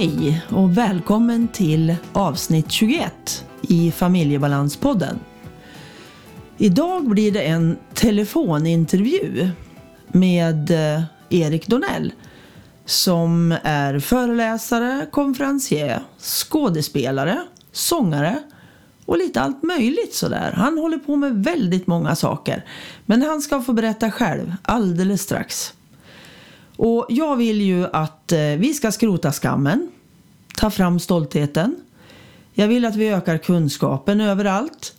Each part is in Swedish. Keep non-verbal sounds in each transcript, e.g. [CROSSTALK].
Hej och välkommen till avsnitt 21 i Familjebalanspodden. Idag blir det en telefonintervju med eh, Erik Donell som är föreläsare, konferencier, skådespelare, sångare och lite allt möjligt sådär. Han håller på med väldigt många saker. Men han ska få berätta själv alldeles strax. Och jag vill ju att eh, vi ska skrota skammen, ta fram stoltheten. Jag vill att vi ökar kunskapen överallt.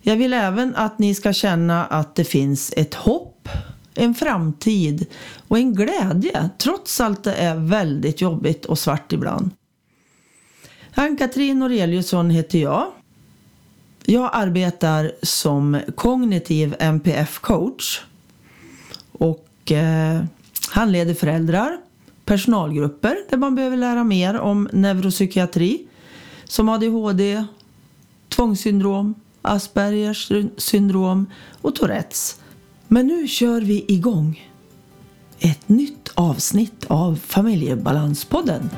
Jag vill även att ni ska känna att det finns ett hopp, en framtid och en glädje trots allt det är väldigt jobbigt och svart ibland. Ann-Katrin Noreliusson heter jag. Jag arbetar som kognitiv NPF-coach och eh, handleder föräldrar, personalgrupper där man behöver lära mer om neuropsykiatri som ADHD, tvångssyndrom, Aspergers syndrom och Tourettes. Men nu kör vi igång ett nytt avsnitt av Familjebalanspodden.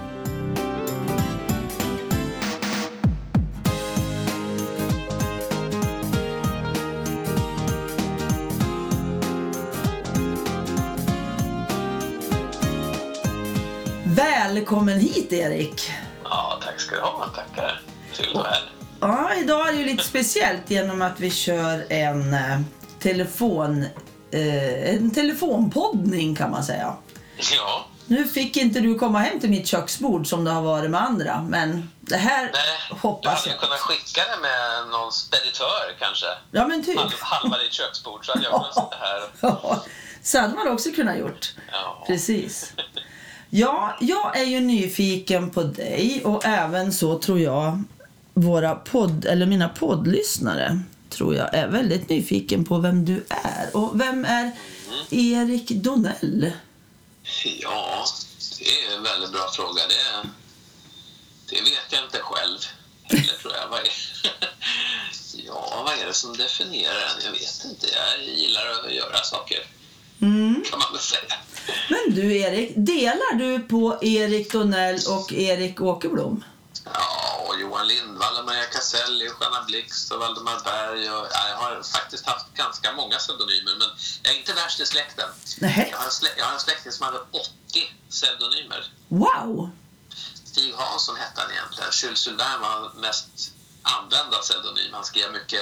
Välkommen hit Erik! Ja, tack ska du ha. Tackar. Att. Ja, idag är det ju lite speciellt genom att vi kör en eh, telefon eh, en telefonpoddning kan man säga. Ja, Nu fick inte du komma hem till mitt köksbord som det har varit med andra, men det här nej. Du hoppas hade ju jag. kunnat skicka det med någon speditör kanske. Ja, men typ. Halv, halva ditt köksbord så hade jag kunnat sitta här. [LAUGHS] Ja, så hade man också kunnat gjort. Ja. Precis. [LAUGHS] Ja, jag är ju nyfiken på dig och även så tror jag våra podd, eller mina poddlyssnare tror jag är väldigt nyfiken på vem du är. Och vem är Erik Donell? Ja, det är en väldigt bra fråga. Det, det vet jag inte själv. Eller tror jag. Vad är, [LAUGHS] ja, vad är det som definierar en? Jag vet inte. Jag gillar att göra saker. Mm. Kan man väl säga. Men du Erik, delar du på Erik Donell och Erik Åkerblom? Ja, och Johan Lindvall Maria Caselli Stjärna Blixt och Valdemar Berg. Och, ja, jag har faktiskt haft ganska många pseudonymer, men jag är inte värst i släkten. Nej. Jag har, slä- jag har en släkting som hade 80 pseudonymer. Wow! Stig Hansson hette han egentligen. Jules Sylvain var mest använda pseudonym. Han skrev mycket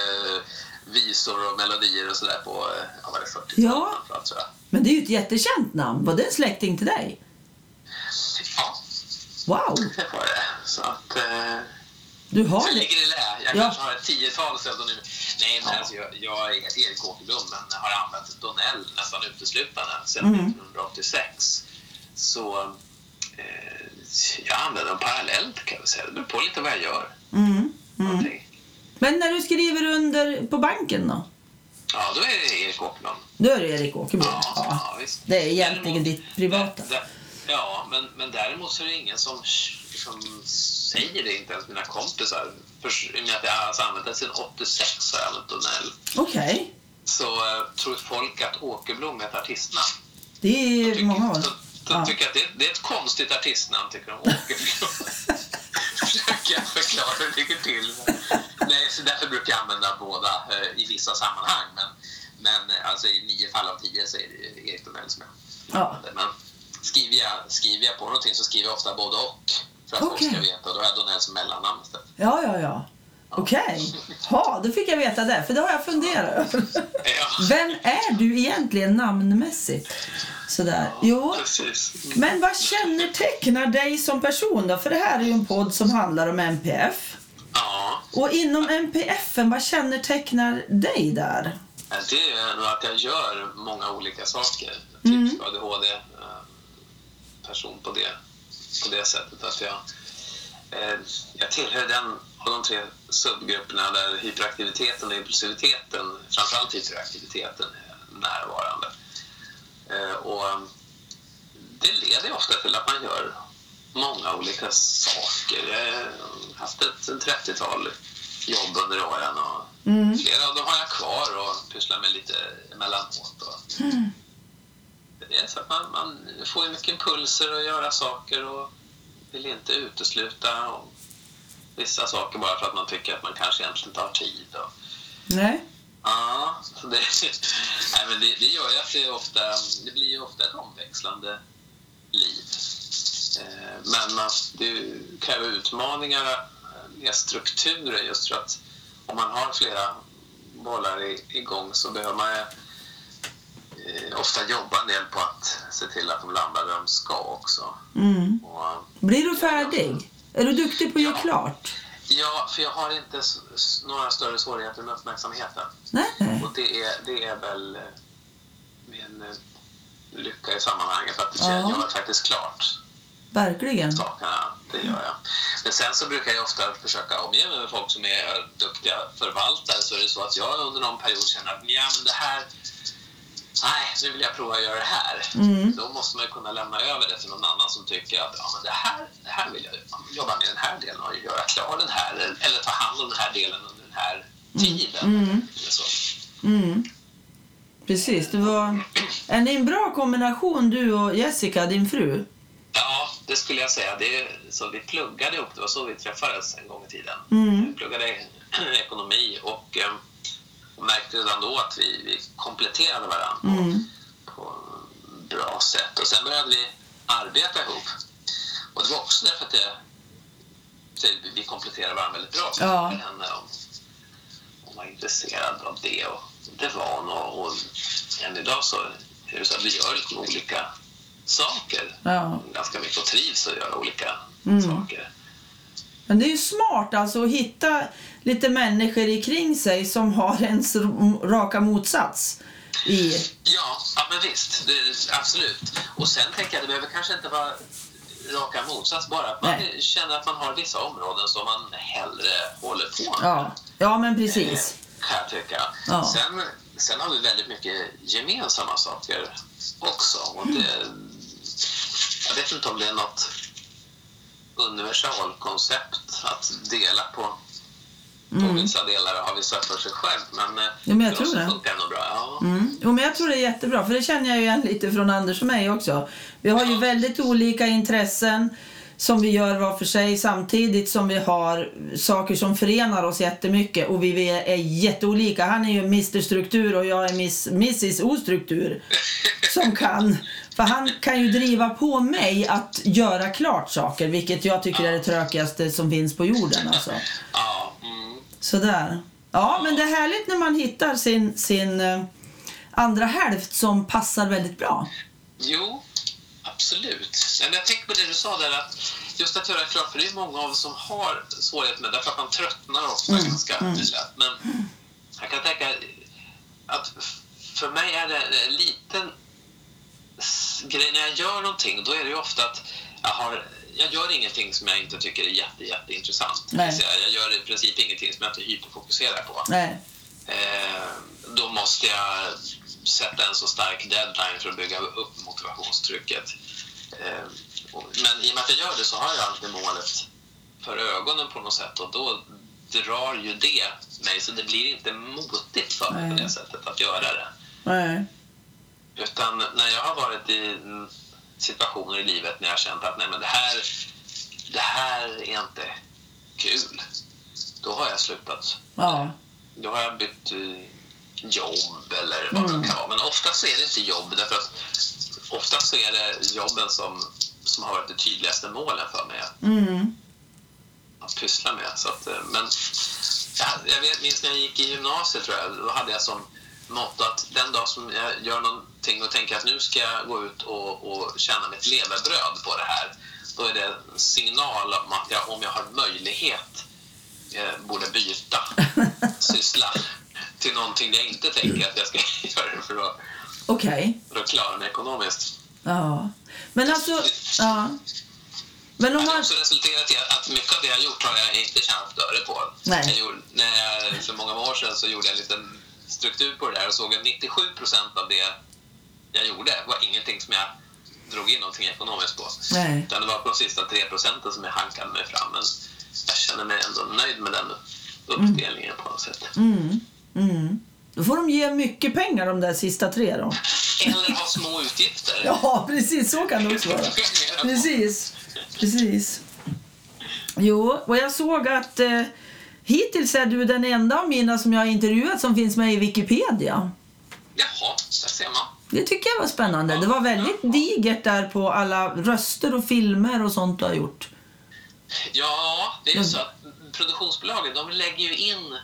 visor och melodier och sådär på eh, ja, var det 40-talet Ja. framförallt, tror jag. Men det är ju ett jättekänt namn. Var det en släkting till dig? Ja, Wow! det var det. Så att... Eh, Du har Så det? ligger det där. Jag Ja. kanske har ett tiotal pseudonymer. Nej, men alltså, jag, jag är Erik Åkerblom, men har använt Donell nästan uteslutande sedan Mm. 1986. Så eh, jag använder dem parallellt kan jag säga. Det beror på lite vad jag gör. Mm. Mm. Men när du skriver under på banken då? Ja, då är det Erik Åkerblom. Då är det Erik Åkerblom? Ja, Ja. ja, visst. Det är egentligen Däremot- ditt privata. Där- där- Ja, men, men däremot så är det ingen som, som säger det, inte ens mina kompisar. För, I och med att jag har alltså använt det sedan 86 har jag använt Donell. Okej. så eh, tror folk att Åkerblom är ett artistnamn. Det är Tycker, många år. de, de tycker att det, det är ett konstigt artistnamn, tycker de. Åkerblom. [LAUGHS] [LAUGHS] Försöker jag förklara hur det ligger till. Så därför brukar jag använda båda eh, i vissa sammanhang. Men, men eh, alltså, i nio fall av tio så är det Erik Donell som jag Ja. använder. Men skriver jag, skriver jag på någonting så skriver jag ofta både och. För att Okej. folk ska veta. Då har jag Donell som mellannamn istället. Ja, ja, ja. Okej. Ja, då fick jag veta det, för det har jag funderat över. Ja, Vem är du egentligen namnmässigt? Sådär. Jo, precis. men vad kännetecknar dig som person då? För det här är ju en podd som handlar om MPF. Ja. Och inom MPFen, vad kännetecknar dig där? Det är nog att jag gör många olika saker. Mm. Typ ADHD, eh, person på det, på det sättet. Att jag, eh, jag tillhör den av de tre subgrupperna där hyperaktiviteten och impulsiviteten, framförallt hyperaktiviteten, är närvarande. Eh, Och eh, det leder ofta till att man gör många olika saker. Jag har haft ett 30-tal jobb under åren och Mm. Flera av dem har jag kvar och pysslar med lite emellanåt. Och Mm. det är så att man, man får ju mycket impulser att göra saker och vill inte utesluta vissa saker bara för att man tycker att man kanske egentligen inte har tid. Och, Nej. ja, så det, [LAUGHS] nej, men det, det gör ju att det, ofta, det blir ju ofta ett omväxlande liv. Eh, men det kräver utmaningar, eh, mer strukturer just för att om man har flera bollar igång så behöver man eh, ofta jobba en del på att se till att de landar där de ska också. Mm. Och, Blir du färdig? Är du duktig på att göra Ja. klart? ja, för jag har inte några större svårigheter med uppmärksamheten. Nej. Och det är, det är väl eh, min eh, lycka i sammanhanget att Ja. jag gör faktiskt klart Verkligen. sakerna. Det gör jag. Men sen så brukar jag ofta försöka omge mig med folk som är duktiga förvaltare. Så är det så att jag under någon period känner att ja, men det här... Nej, nu vill jag prova att göra det här. Mm. Då måste man ju kunna lämna över det till någon annan som tycker att ja, men det, här, det här vill jag jobba med den här delen och göra klar den här. Eller ta hand om den här delen under den här tiden. Mm. Eller så. Mm. Precis, det var... Ni en bra kombination du och Jessica, din fru? Ja, det skulle jag säga. Det är så vi pluggade ihop. Det var så vi träffades en gång i tiden. Mm. Vi pluggade [CLEARS THROAT] ekonomi och, eh, och märkte redan då att vi, vi kompletterade varandra på, Mm. på bra sätt. Och sen började vi arbeta ihop. Och det var också därför att det, så vi kompletterade varandra väldigt bra. Så Ja. henne om hon var intresserad av det och det var hon. Och, och än idag så är det så att vi gör liksom olika saker Ja. ganska mycket och trivs att göra olika Mm. saker. Men det är ju smart alltså att hitta lite människor kring sig som har ens raka motsats. I... Ja, ja men visst. Det, absolut. Och sen tänker jag, det behöver kanske inte vara raka motsats bara. Att man Nej. känner att man har vissa områden som man hellre håller på med. Ja. ja, men precis. eh, Kan jag tycka. Ja. Sen, sen har vi väldigt mycket gemensamma saker också. Och det, jag vet inte om det är något universalkoncept att dela på, på vissa delar av vissa för sig själv. Men, eh, Ja, men jag tror det. funkar nog bra. Ja. Mm. Jo, men jag tror det är jättebra, för det känner jag ju igen lite från Anders och mig också. Vi har ju väldigt olika intressen som vi gör var för sig samtidigt som vi har saker som förenar oss jättemycket och vi är jätteolika. Han är ju Mr Struktur och jag är Miss, Mrs Ostruktur som kan. För han kan ju driva på mig att göra klart saker, vilket jag tycker är det tråkigaste som finns på jorden. Alltså. Ja, mm. Sådär. Ja, men det är härligt när man hittar sin, sin eh, andra hälft som passar väldigt bra. Jo, absolut. Men jag tänker på det du sa där att just att göra klart, för det är många av oss som har svårigheter med det, därför att man tröttnar ofta ganska lätt. Men jag kan tänka att för mig är det en liten s- grej när jag gör någonting, då är det ju ofta att jag har jag gör ingenting som jag inte tycker är jätte, jätteintressant. Nej. Jag gör i princip ingenting som jag inte hyperfokuserar på. Nej. Eh, då måste jag sätta en så stark deadline för att bygga upp motivationstrycket. Eh, och- men i och med att jag gör det så har jag alltid målet för ögonen på något sätt och då drar ju det mig så det blir inte motigt för mig på Nej. det sättet att göra det. Nej. Utan när jag har varit i mm, situationer i livet när jag har känt att nej men det här, det här är inte kul. Då har jag slutat Ja. då har jag bytt eh, jobb eller vad det kan vara. Men oftast är det inte jobb därför att oftast är det jobben som, som har varit det tydligaste målen för mig att, Mm. att pyssla med. Så att, eh, men jag, jag vet, minns när jag gick i gymnasiet tror jag, då hade jag som motto att den dag som jag gör någonting och tänker att nu ska jag gå ut och, och tjäna mitt levebröd på det här. Då är det en signal om att jag, om jag har möjlighet eh, borde byta [LAUGHS] syssla till någonting jag inte tänker att jag ska [LAUGHS] göra för att, Okej. för att klara mig ekonomiskt. Ja. Men alltså, ja. Men Det om har man... också resulterat i att mycket av det jag har gjort har jag inte tjänat öre på. Nej. Jag gjorde, när jag, för många år sedan så gjorde jag en liten struktur på det där och såg att 97 procent av det jag gjorde var ingenting som jag drog in någonting ekonomiskt på. Nej. Utan det var på de sista 3 procenten som jag hankade mig fram. Men jag känner mig ändå nöjd med den uppdelningen på något sätt. Mm. Mm. Då får de ge mycket pengar de där sista tre då. Eller ha små utgifter. [LAUGHS] Ja, precis. Så kan det också vara. [LAUGHS] Precis. Precis. Jo, och jag såg att eh, hittills är du den enda av mina som jag har intervjuat som finns med i Wikipedia. Jaha, där ser man. Det tycker jag var spännande. Det var väldigt digert där på alla röster och filmer och sånt du har gjort. Ja, det är ju så att produktionsbolagen de lägger ju in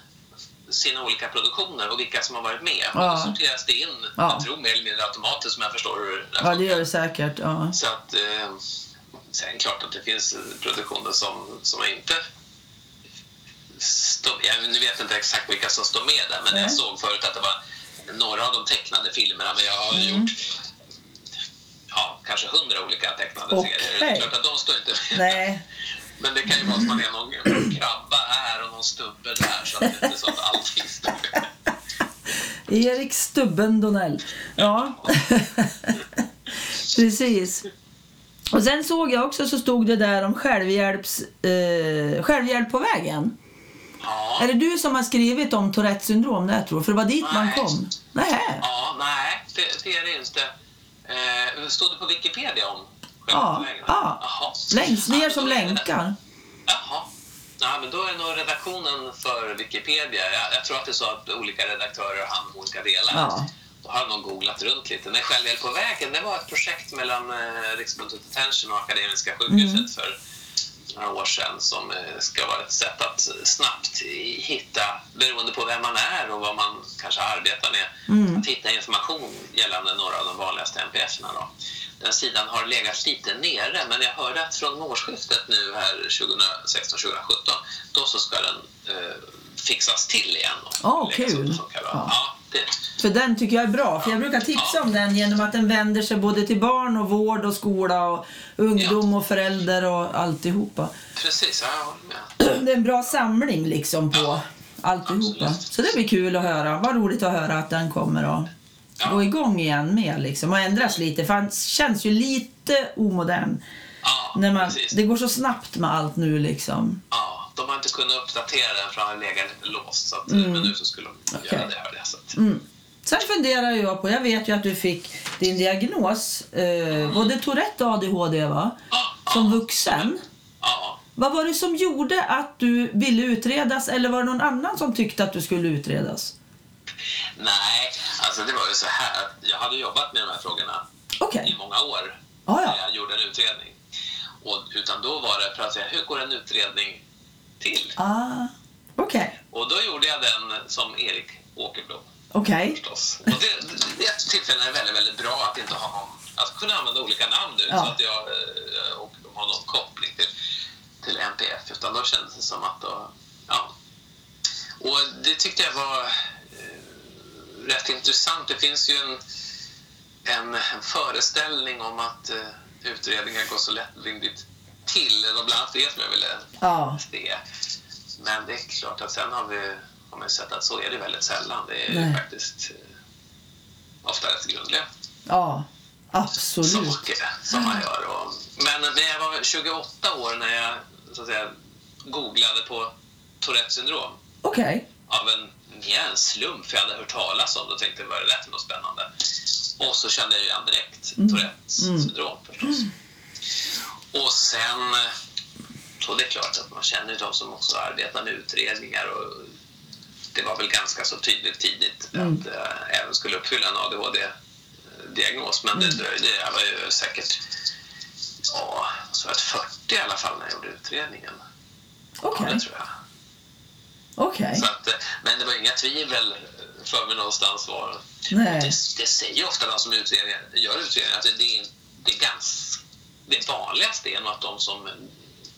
sina olika produktioner och vilka som har varit med. Och Ja. då sorteras det in, Ja. jag tror mer eller mindre automatiskt som jag förstår hur det Ja, det gör det säkert. Ja. Så att, eh, sen klart att det finns produktioner som, som inte jag nu vet inte exakt vilka som står med där, men Nej. jag såg förut att det var några av de tecknade filmerna, men jag har Mm. gjort ja, kanske hundra olika tecknade Okej. serier. Det är klart att de står inte med. Nej. Men det kan ju vara att man är någon krabba här och någon stubbe där, så att det är inte så att allting står med. [LAUGHS] Erik Stubben Donell. Ja. [LAUGHS] Precis. Och sen såg jag också så stod det där om självhjälps, eh, självhjälp på vägen. Ja, Är det du som har skrivit om Tourettes syndrom där tror? För det var dit man Nej. kom. Nej. ja nej, det, det är det inte. Eh, stod det på Wikipedia om Ja, ja. Jaha. Längst Ja, ner men som det- länkar. Jaha. Ja, men då är nog redaktionen för Wikipedia, jag, jag tror att det är så att olika redaktörer har hand om olika delar. Ja. Då har de googlat runt lite. Men Självhjälp på vägen, det var ett projekt mellan eh, Riksförbundet Attention och Akademiska sjukhuset Mm. för några år sedan som eh, ska vara ett sätt att snabbt hitta, beroende på vem man är och vad man kanske arbetar med, Mm. att hitta information gällande några av de vanligaste NPF-erna. Då. Den sidan har legat lite nere, men jag hörde att från årsskiftet nu här 2016-2017, då så ska den eh, fixas till igen. läggas upp kul. Ja. Ja, För den tycker jag är bra. För jag brukar tipsa om den genom att den vänder sig både till barn och vård och skola och ungdom och förälder och alltihopa. precis, ja, jag håller med. [CLEARS THROAT] Det är en bra samling liksom på alltihopa. absolut. Så det blir kul att höra. Vad roligt att höra att den kommer att Ja. gå igång igen med liksom och ändras lite. För han känns ju lite omodern. Ja, När man, precis. det går så snabbt med allt nu liksom. Ja, de har inte kunnat uppdatera den för den har legat låst. Så att, Mm. Men nu så skulle de Okej. göra det. Så att, Mm. Sen funderar jag på, jag vet ju att du fick din diagnos, eh, både Tourette och ADHD va? Som vuxen. ja. Vad var det som gjorde att du ville utredas eller var det någon annan som tyckte att du skulle utredas? Nej, alltså det var ju så här. att Jag hade jobbat med de här frågorna Okej. i många år Ah, när ja. jag gjorde en utredning. Och, utan då var det för att säga, hur går en utredning till? Ah, okej. Och då gjorde jag den som Erik Åkerblom Okej. förstås. Och det, det är ett tillfälle är väldigt, väldigt bra att inte ha någon, att kunna använda olika namn nu Ja. så att jag eh, och de har någon koppling till, till NPF. Utan då kändes det som att då, ja. Och det tyckte jag var eh, rätt intressant. Det finns ju en, en, en föreställning om att eh, utredningar går så lättvindigt Det var bland annat det som jag ville Ja. se. Men det är klart att sen har vi, har ju sett att så är det väldigt sällan. Det är Nej. faktiskt eh, ofta rätt grundliga Ja. Absolut. saker som man gör. Och, men när jag var 28 år när jag så att säga, googlade på Tourettes syndrom Okej. av en, mer en slump, för jag hade hört talas om det och tänkte vad är det där för något spännande? Och så kände jag ju igen direkt Mm. Tourettes Mm. syndrom förstås. Och sen, eh, så det är klart att man känner de som också arbetar med utredningar och det var väl ganska så tydligt tidigt Mm. att jag även skulle uppfylla en ADHD-diagnos. Men det Mm. dröjde, jag var ju säkert ja, så att 40 i alla fall när jag gjorde utredningen. Okej. Ja, det tror jag. Så att, eh, men det var inga tvivel för mig någonstans var. Nej. Det, det säger ofta de som utredningar, gör utredningar att det, det, är, det är ganska... Det vanligaste är nog att de som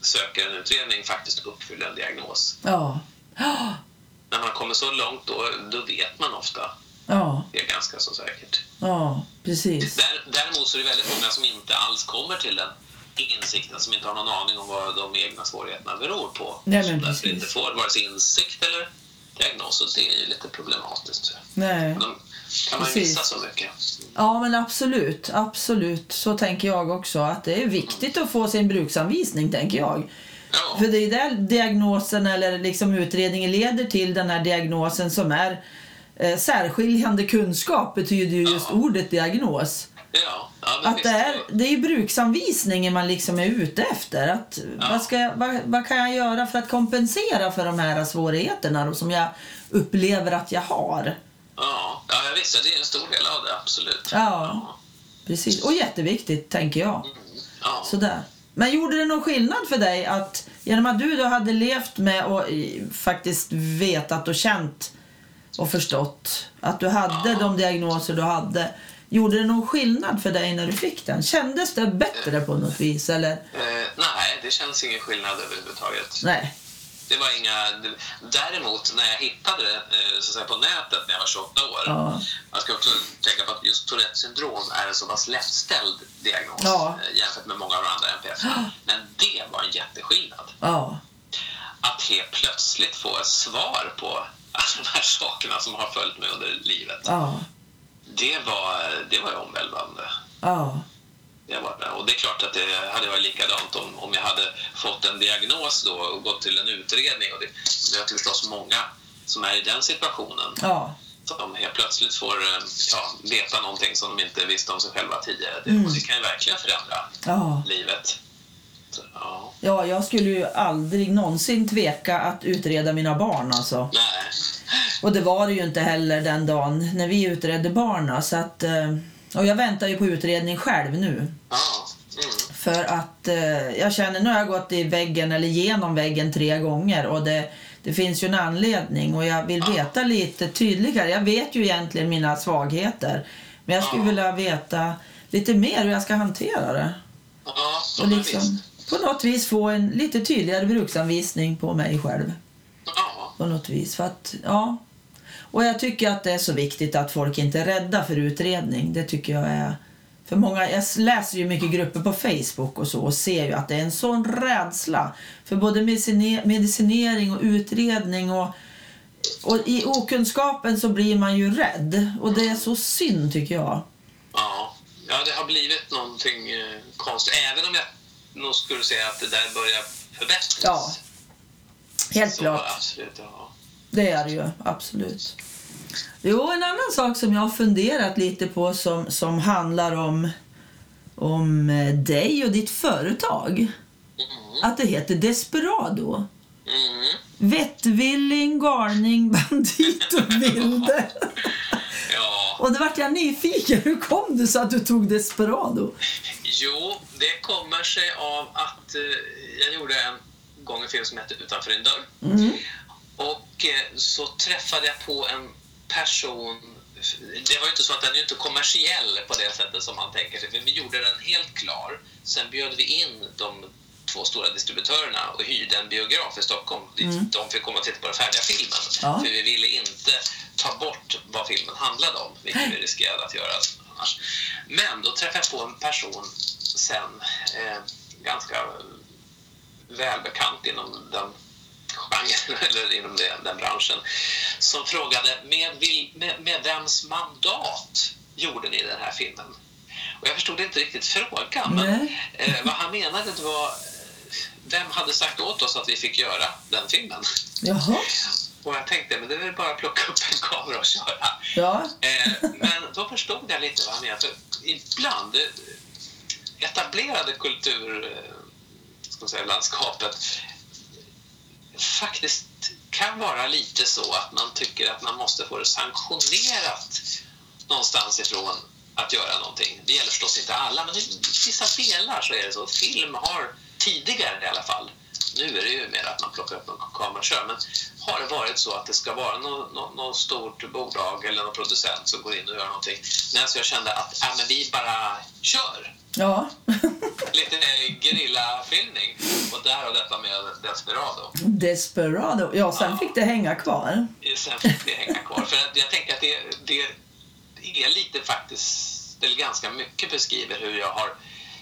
söker en utredning faktiskt uppfyller en diagnos. Ja. När man kommer så långt då, då vet man ofta. Ja. Det är ganska så säkert. Ja. Precis. Där, däremot så är det väldigt många som inte alls kommer till den insikten, som inte har någon aning om vad de egna svårigheterna beror på. Nej, men som därför inte får vare sig insikt eller diagnos. Och det är ju lite problematiskt. Så. Nej. Då kan man Precis. missa så mycket. Ja, men absolut. Absolut. Så tänker jag också. Att det är viktigt att få sin bruksanvisning, tänker jag. Ja, För det är där diagnosen eller liksom utredningen leder till den här diagnosen som är eh, särskiljande kunskap betyder ju just Ja. ordet diagnos. Ja, ja Att det, är, det är bruksanvisningen man liksom är ute efter. Att, Ja. vad, ska vad, vad kan jag göra för att kompensera för de här svårigheterna då, som jag upplever att jag har? Ja, ja jag visste, det är en stor del av det, absolut. Ja. Precis. Och jätteviktigt, tänker jag. Mm. Ja. Sådär. Men gjorde det någon skillnad för dig att genom att du då hade levt med och faktiskt vetat och känt och förstått att du hade Ja. de diagnoser du hade. Gjorde det någon skillnad för dig när du fick den? Kändes det bättre på något vis eller? Eh, nej, det känns ingen skillnad överhuvudtaget. Nej. Det var inga... Däremot, när jag hittade det eh, så säga, på nätet när jag var 28 år. Ja. Jag ska också tänka på att just Tourettes syndrom är en så pass lättställd diagnos Ja. eh, jämfört med många av de andra NPF. Men det var en jätteskillnad. Ja. Att helt plötsligt få ett svar på alla de här sakerna som har följt mig under livet. Ja. Det var, det var omvälvande. Ja. Det var det. Och det är klart att det hade varit likadant om, om jag hade fått en diagnos då och gått till en utredning. Och det, det är förstås många som är i den situationen Ja. som helt plötsligt får eh, ja, veta någonting som de inte visste om sig själva tidigare. Det, Mm. och det kan ju verkligen förändra Ja. livet. Så, ja. Ja, jag skulle ju aldrig någonsin tveka att utreda mina barn alltså. Nej. Och det var det ju inte heller den dagen när vi utredde barnen. Så att, eh, och jag väntar ju på utredning själv nu. Ja. Mm. För att eh, jag känner, nu har jag gått i väggen eller genom väggen tre gånger och det, det finns ju en anledning och jag vill veta lite tydligare. Jag vet ju egentligen mina svagheter. Men jag skulle Ja. vilja veta lite mer hur jag ska hantera det. Ja, Och liksom på något vis få en lite tydligare bruksanvisning på mig själv. Ja. På något vis. För att, ja. Och jag tycker att det är så viktigt att folk inte är rädda för utredning. Det tycker jag är... För många, jag läser ju mycket grupper på Facebook och så och ser ju att det är en sån rädsla för både medicine- medicinering och utredning och, och i okunskapen så blir man ju rädd och det är så synd tycker jag. Ja. ja, det har blivit någonting eh, konstigt. Även om jag nog skulle säga att det där börjar förbättras. Ja, Helt Så, klart. Absolut, ja. Det är det ju, absolut. Jo, en annan sak som jag har funderat lite på som, som handlar om, om eh, dig och ditt företag. Mm. Att det heter Desperado. Mm. Vettvilling, galning, [LAUGHS] bandit och vilde. [LAUGHS] Ja, och då vart jag nyfiken. Hur kom det så att du tog Desperado? jo, det kommer sig av att eh, jag gjorde en gång en film som hette Utanför din dörr. Mm. Och eh, så träffade jag på en person det var ju inte så att den är inte kommersiell på det sättet som man tänker sig. För vi gjorde den helt klar. Sen bjöd vi in de två stora distributörerna och hyrde en biograf i Stockholm dit Mm. de fick komma och titta på den färdiga filmen. Ja. För vi ville inte ta bort vad filmen handlade om, vilket vi riskerade att göra annars. Men då träffade jag på en person sen, eh, ganska välbekant inom den genren, [LAUGHS] eller inom den, den branschen, som frågade med, vil- med, med vems mandat gjorde ni den här filmen? Och jag förstod inte riktigt frågan, men eh, vad han menade det var eh, vem hade sagt åt oss att vi fick göra den filmen? Jaha. Och jag tänkte, men det är väl bara att plocka upp en kamera och köra. Ja. Eh, men då förstod jag lite vad han menade. Ibland, eh, etablerade kultur, eh, ska man säga, landskapet faktiskt kan vara lite så att man tycker att man måste få det sanktionerat någonstans ifrån att göra någonting. Det gäller förstås inte alla, men i vissa delar så är det så. Film har tidigare i alla fall, nu är det ju mer att man plockar upp någon kamera och kör, men har det varit så att det ska vara något nå, nå stort bolag eller någon producent som går in och gör någonting. Men alltså jag kände att ja, men vi bara kör. Ja. [LAUGHS] Lite gerillafilmning. Och därav detta med Desperado. Desperado. Ja, sen Ja. fick det hänga kvar. Sen fick det hänga kvar. För att jag tänker att det, det är lite faktiskt, eller ganska mycket beskriver hur jag har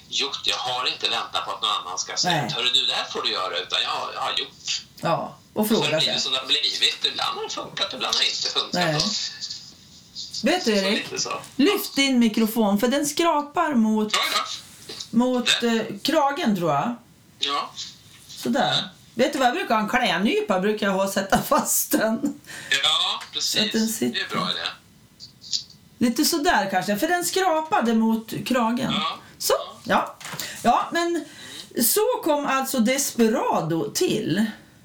gjort. Jag har inte väntat på att någon annan ska säga att du, det här får du göra. Utan jag, jag har gjort. Ja. Och Så har det blivit som det har blivit. Ibland har det funkat, ibland har det inte funkat. Vet du så Erik? så. Lyft din mikrofon för den skrapar mot, Ja, ja. Mot eh, kragen tror jag. ja. Sådär. Vet du vad jag brukar ha? En klädnypa brukar jag ha och sätta fast den. Ja, den precis. sitter. Det är bra idé. Lite sådär kanske, för den skrapade mot kragen. Ja. Så, ja. Ja, men så kom alltså Desperado till.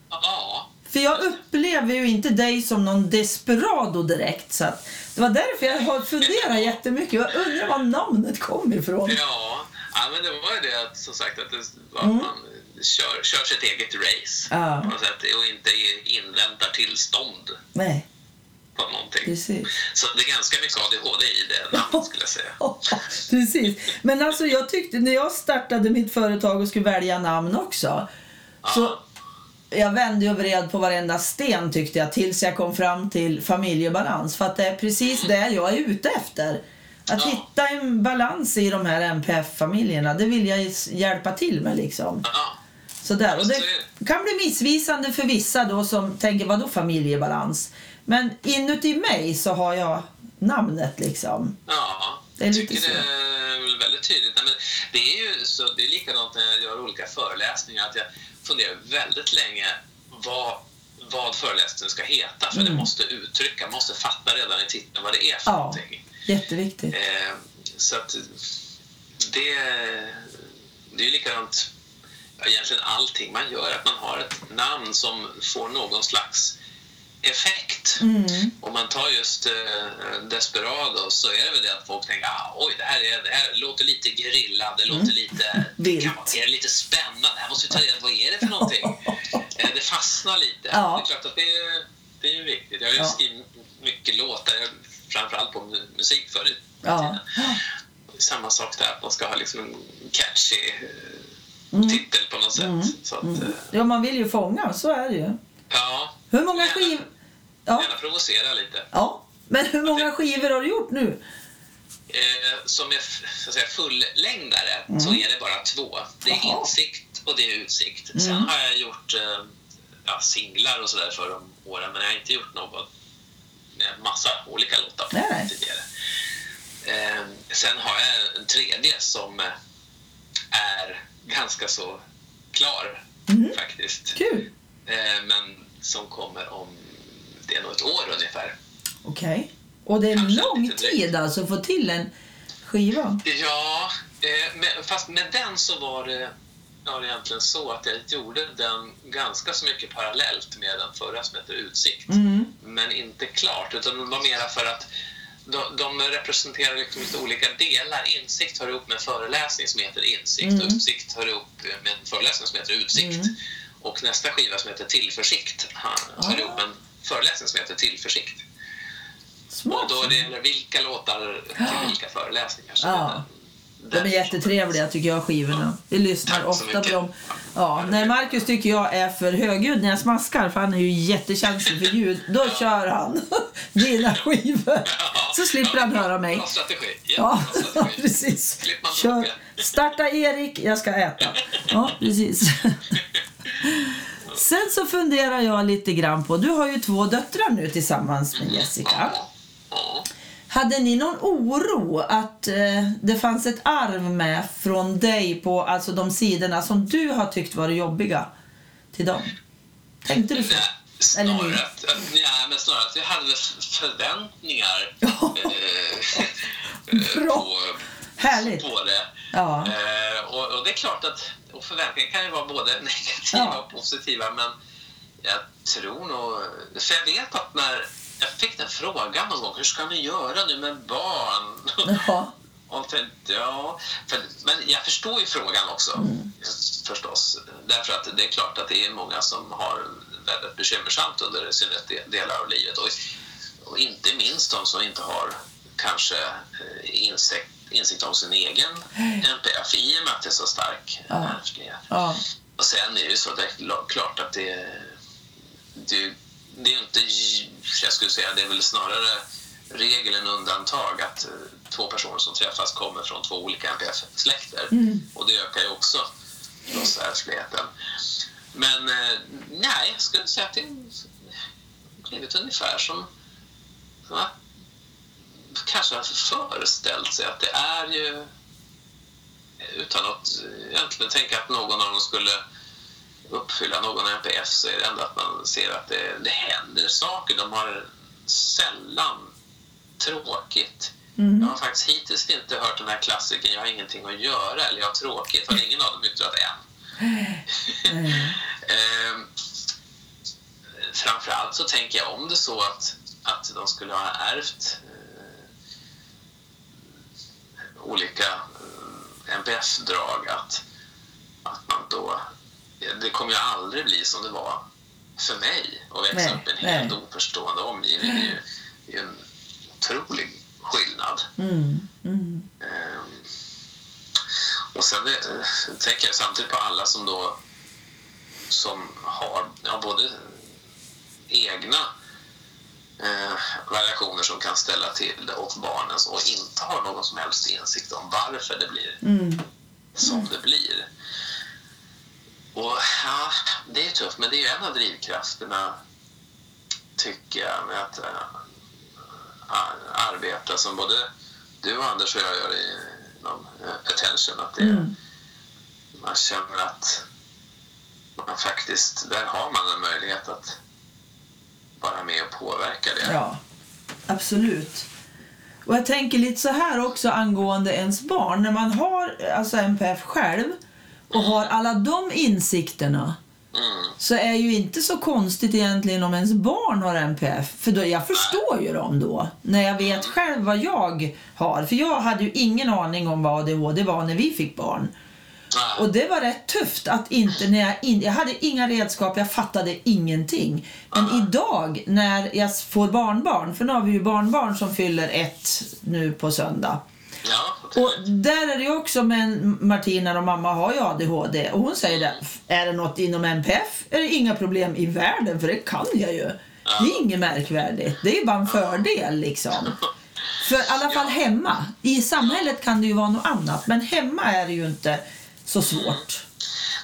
Ja. För jag upplever ju inte dig som någon desperado direkt. Så det var därför jag har funderat [LAUGHS] jättemycket. Jag undrar var namnet kom ifrån. Ja, ja men det var ju det att, som sagt att, det, att man kör, kör sitt eget race Mm. Ja. på något sätt och inte inväntar tillstånd Nej, på någonting. precis. Så det är ganska mycket ADHD i det namnet skulle jag säga. [LAUGHS] precis. Men alltså jag tyckte, när jag startade mitt företag och skulle välja namn också. Så jag vände och vred på varenda sten tyckte jag tills jag kom fram till familjebalans. För att det är precis det jag är ute efter. Att Ja. hitta en balans i de här MPF-familjerna, det vill jag hjälpa till med liksom. Ja, Sådär. Och det kan bli missvisande för vissa då som tänker vadå familjebalans? Men inuti mig så har jag namnet liksom. ja. Det är jag tycker så. det är väl väldigt tydligt. Nej, men det är ju så, det är likadant när jag gör olika föreläsningar att jag funderar väldigt länge vad, vad föreläsningen ska heta. För det måste uttrycka, måste fatta redan i titeln vad det är för Mm. Ja. någonting. Jätteviktigt. Eh, så att det, det är likadant egentligen allting man gör, att man har ett namn som får någon slags effekt. Mm. Om man tar just eh, Desperado så är det väl det att folk tänker ah, oj, det här, är, det här låter lite gerilla, det låter lite, Mm. [LAUGHS] Vilt. kan vara, är det lite spännande, här måste vi ta reda på vad är det för någonting. [LAUGHS] eh, det fastnar lite. Ja. Det är klart att det är, det är viktigt. Jag har ju Ja. skrivit mycket låtar, jag- framförallt på mu- musik förr i Ja. tiden. Samma sak där, att man ska ha liksom en catchy eh, Mm. titel på något sätt. Så att, eh, Ja, man vill ju fånga, så är det ju. ja, Hur många Gärna. skivor... Ja, gärna provocera lite. ja. Men hur många skivor har du gjort nu? Eh, som är så att säga, fullängdare så är det bara två. Det är Mm. Jaha. insikt och det är utsikt. Sen Mm. har jag gjort eh, ja, singlar och sådär för de åren men jag har inte gjort något med massa olika låtar Nej, nej. tidigare. Eh, sen har jag en tredje som eh, är ganska så klar Mm. faktiskt. Kul. Eh, men som kommer om det är nog ett år ungefär. Okej. Och det är Kanske lång tid alltså att få till en skiva. Ja, eh, men, fast med den så var det, ja, det är egentligen så att jag gjorde den ganska så mycket parallellt med den förra som heter Utsikt. Mm. Men inte klart, utan det var mera för att de, de representerar liksom lite olika delar. Insikt hör ihop med en föreläsning som heter Insikt och Mm. Utsikt hör ihop med en föreläsning som heter Utsikt. Mm. Och nästa skiva som heter Tillförsikt hör Ah. ihop med en föreläsning som heter Tillförsikt. Och Smart. då är det vilka låtar till vilka föreläsningar. Så Ja. De är jättetrevliga tycker jag skivorna. Vi lyssnar ofta på dem. Ja, när Marcus tycker jag är för högljudd när jag smaskar, för han är ju jättekänslig för ljud, då kör han [LAUGHS] dina skivor. Så slipper han höra mig. Bra strategi. Ja, [LAUGHS] precis. Kör. Starta Erik, jag ska äta. Ja, precis. [LAUGHS] Sen så funderar jag lite grann på, du har ju två döttrar nu tillsammans med Jessica. Hade ni någon oro att eh, det fanns ett arv med från dig på alltså de sidorna som du har tyckt varit jobbiga till dem? Tänkte du så? Snarare att, ja, men snarare att vi hade förväntningar eh, Bra. på, Härligt. på det. Ja. Eh, och, och det är klart att och förväntningar kan ju vara både [LAUGHS] negativa Ja. och positiva men jag tror nog... För jag vet att när jag fick den frågan någon gång, hur ska ni göra nu med barn? Ja. [LAUGHS] Tänkte, ja, för, men jag förstår ju frågan också Mm. förstås. Därför att det är klart att det är många som har väldigt bekymmersamt under sina de- delar av livet. Och, och inte minst de som inte har kanske eh, insikt, insikt om sin egen NPF i och med att det är så stark Ja. ärftlighet. Ja. Och sen är det ju så det är kla- klart att det, det, det är inte, jag skulle säga, det är väl snarare regel än undantag att eh, två personer som träffas kommer från två olika NPF-släkter. Och det ökar ju också förstås ärftligheten. Men eh, nej, jag skulle säga att det har blivit ungefär som, att kanske har föreställt sig att det är ju utan att egentligen tänka att någon av dem skulle uppfylla någon NPF så är det ändå att man ser att det, det händer saker. De har sällan tråkigt. Jag har faktiskt hittills inte hört den här klassiken Jag har ingenting att göra eller jag har tråkigt. Har ingen av dem yttrat än. [LAUGHS] Ehm, framförallt så tänker jag om det så att, att de skulle ha ärvt eh, olika eh, NPF-drag att, att man då... Det kommer ju aldrig bli som det var för mig att växa Nej, upp i en helt nej. oförstående omgivning. Det är ju, det är en otrolig skillnad. Mm. Mm. Ehm, och sen eh, tänker jag samtidigt på alla som då som har ja, både egna eh, variationer som kan ställa till det och barnens och inte har någon som helst insikt om varför det blir Mm. som det blir. Och ja, det är tufft, men det är en av drivkrafterna tycker jag med att äh, arbeta som både du och Anders och jag gör i- inom äh, Attention. Att det, Mm. Man känner att man faktiskt, där har man en möjlighet att vara med och påverka det. Ja, absolut. Och jag tänker lite så här också angående ens barn. När man har alltså NPF själv och har alla de insikterna Mm, så är ju inte så konstigt egentligen om ens barn har NPF. För då, jag förstår ju dem då, när jag vet själv vad jag har. För jag hade ju ingen aning om vad ADHD var när vi fick barn. Och det var rätt tufft att inte, när jag, in, jag hade inga redskap, jag fattade ingenting. Men idag när jag får barnbarn, för nu har vi ju barnbarn som fyller ett nu på söndag. Ja, Och där är det också med en- Martina och mamma har ju ADHD och hon säger det, är det något inom NPF är det inga problem i världen för det kan jag ju. Det är inget märkvärdigt, det är bara en fördel liksom. För i alla fall hemma. I samhället kan det ju vara något annat men hemma är det ju inte så svårt.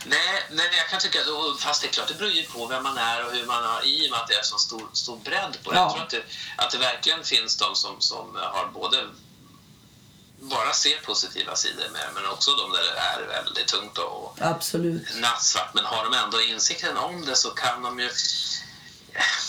Nej, nej, jag kan tycka att, fast det är klart, det beror ju på vem man är och hur man har, i och med att det är så stor, stor bredd på det. Ja. Jag tror att det, att det verkligen finns de som, som har både bara ser positiva sidor med men också de där det är väldigt tungt och Absolut. nattsvart. Men har de ändå insikten om det så kan de ju...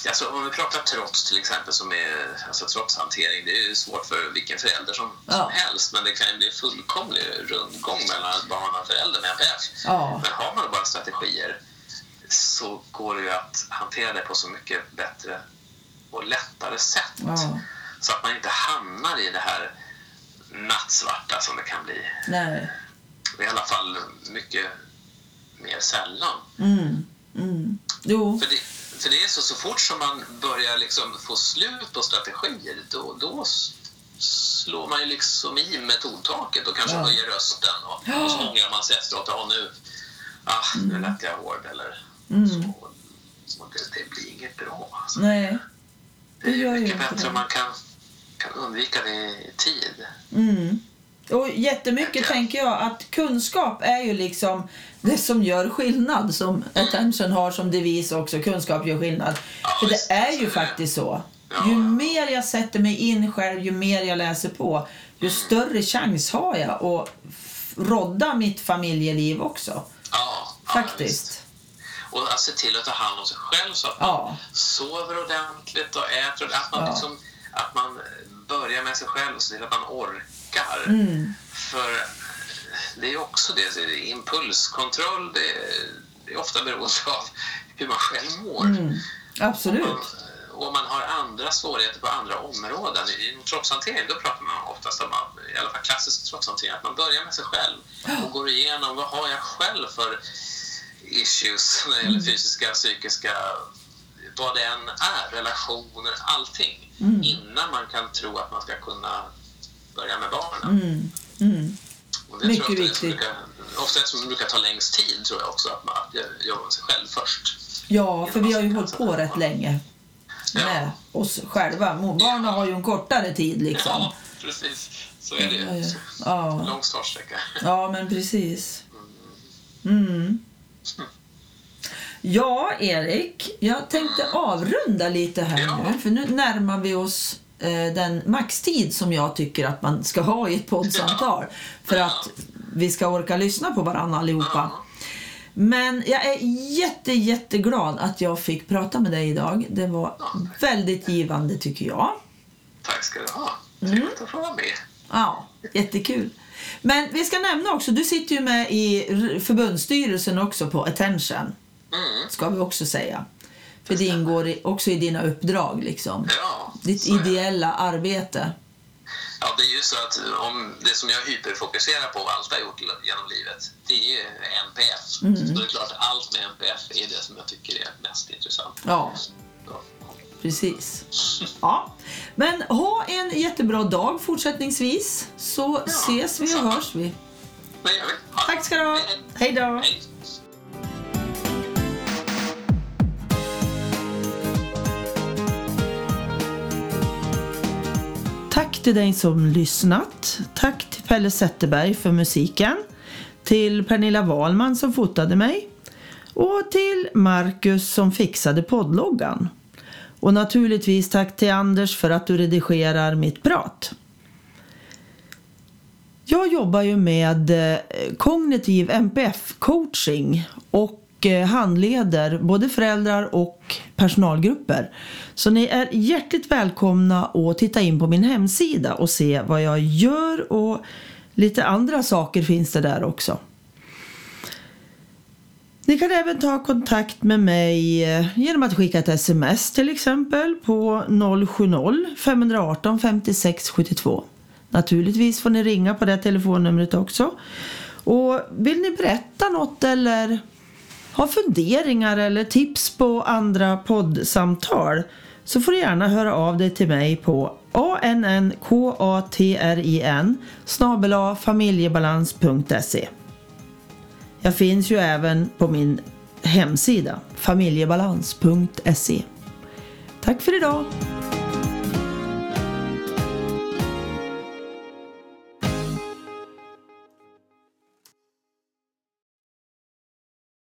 Alltså, om vi pratar trots till exempel, som är alltså, trotshantering, det är ju svårt för vilken förälder som, Ja. som helst, men det kan ju bli fullkomlig rundgång mellan ett barn och förälder med NPF. Ja. Men har man bara strategier så går det ju att hantera det på så mycket bättre och lättare sätt. Ja. Så att man inte hamnar i det här nattsvarta som det kan bli. Nej. I alla fall mycket mer sällan. Mm. Mm. Jo. För det, för det är så, så fort som man börjar liksom få slut på strategier, då, då slår man ju liksom i metodtaket och kanske Ja. höjer rösten. Och, och så ångrar man sig efteråt. Ja, nu, ah, nu lät jag hård. Eller Mm. så. Och det, det blir inget bra. Alltså. Nej. Det är det ju mycket bättre om man kan, kan undvika det i tid. Mm. Och jättemycket tänker jag att kunskap är ju liksom det som gör skillnad. Som Attention har som devis också, kunskap gör skillnad. Ja, För det är ju faktiskt så. Ja. Ju mer jag sätter mig in själv, ju mer jag läser på, ju större chans har jag att rodda mitt familjeliv också. Ja, ja, Faktiskt. visst. Och att se till att ta hand om sig själv så att man Ja. sover ordentligt och äter ordentligt. Att man, Ja. liksom, att man börjar med sig själv och ser till att man orkar. Mm. För det är också det, det är impulskontroll, det är, det är ofta beroende [LAUGHS] av hur man själv mår. Mm. Absolut. Och om man har andra svårigheter på andra områden. I trotshantering då pratar man oftast om, i alla fall klassisk trotshantering, att man börjar med sig själv och går igenom vad har jag själv för issues när det gäller fysiska, psykiska, vad det än är, relationer, allting. Innan man kan tro att man ska kunna börja med barnen. Mm. Mm. Och det Mycket tror jag viktigt. Ofta det som brukar ta längst tid tror jag också, att man att jobba med sig själv först. Ja, för vi har ju hållit på rätt länge med oss själva. Barnen har ju en kortare tid liksom. Ja, precis. Så är det Ja, ju. ja. Ja. Lång startsträcka. Ja, men precis. Mm. Ja, Erik. Jag tänkte avrunda lite här Ja. nu. För nu närmar vi oss eh, den maxtid som jag tycker att man ska ha i ett poddsamtal. [LAUGHS] För att vi ska orka lyssna på varandra allihopa. Men jag är jätte, jätteglad att jag fick prata med dig idag. Det var väldigt givande tycker jag. Tack ska du ha. Trevligt att få vara med. Ja, jättekul. Men vi ska nämna också, du sitter ju med i förbundsstyrelsen också på Attention. Mm. Ska vi också säga. För det ingår också i dina uppdrag liksom. Ja, Ditt det. ideella arbete. Ja, det är ju så att om det som jag hyperfokuserar på och alltid har gjort genom livet, det är ju NPF. Så det är klart, allt med NPF är det som jag tycker är mest intressant. Ja, precis. Ja. Men ha en jättebra dag fortsättningsvis. Så Ja, ses vi och detsamma. hörs vi. Jag vill, ja. Tack ska du ha. Hej då. Hej. Till dig som lyssnat. Tack till Pelle Zetterberg för musiken. Till Pernilla Wahlman som fotade mig. Och till Marcus som fixade poddloggan. Och naturligtvis tack till Anders för att du redigerar mitt prat. Jag jobbar ju med eh, kognitiv NPF-coaching och och handleder både föräldrar och personalgrupper. Så ni är hjärtligt välkomna att titta in på min hemsida och se vad jag gör och lite andra saker finns det där också. Ni kan även ta kontakt med mig eh, genom att skicka ett sms till exempel på 070-518 56 72. Naturligtvis får ni ringa på det telefonnumret också. Och vill ni berätta något eller har funderingar eller tips på andra poddsamtal så får du gärna höra av dig till mig på annkatrin snabel familjebalans.se Jag finns ju även på min hemsida familjebalans.se Tack för idag!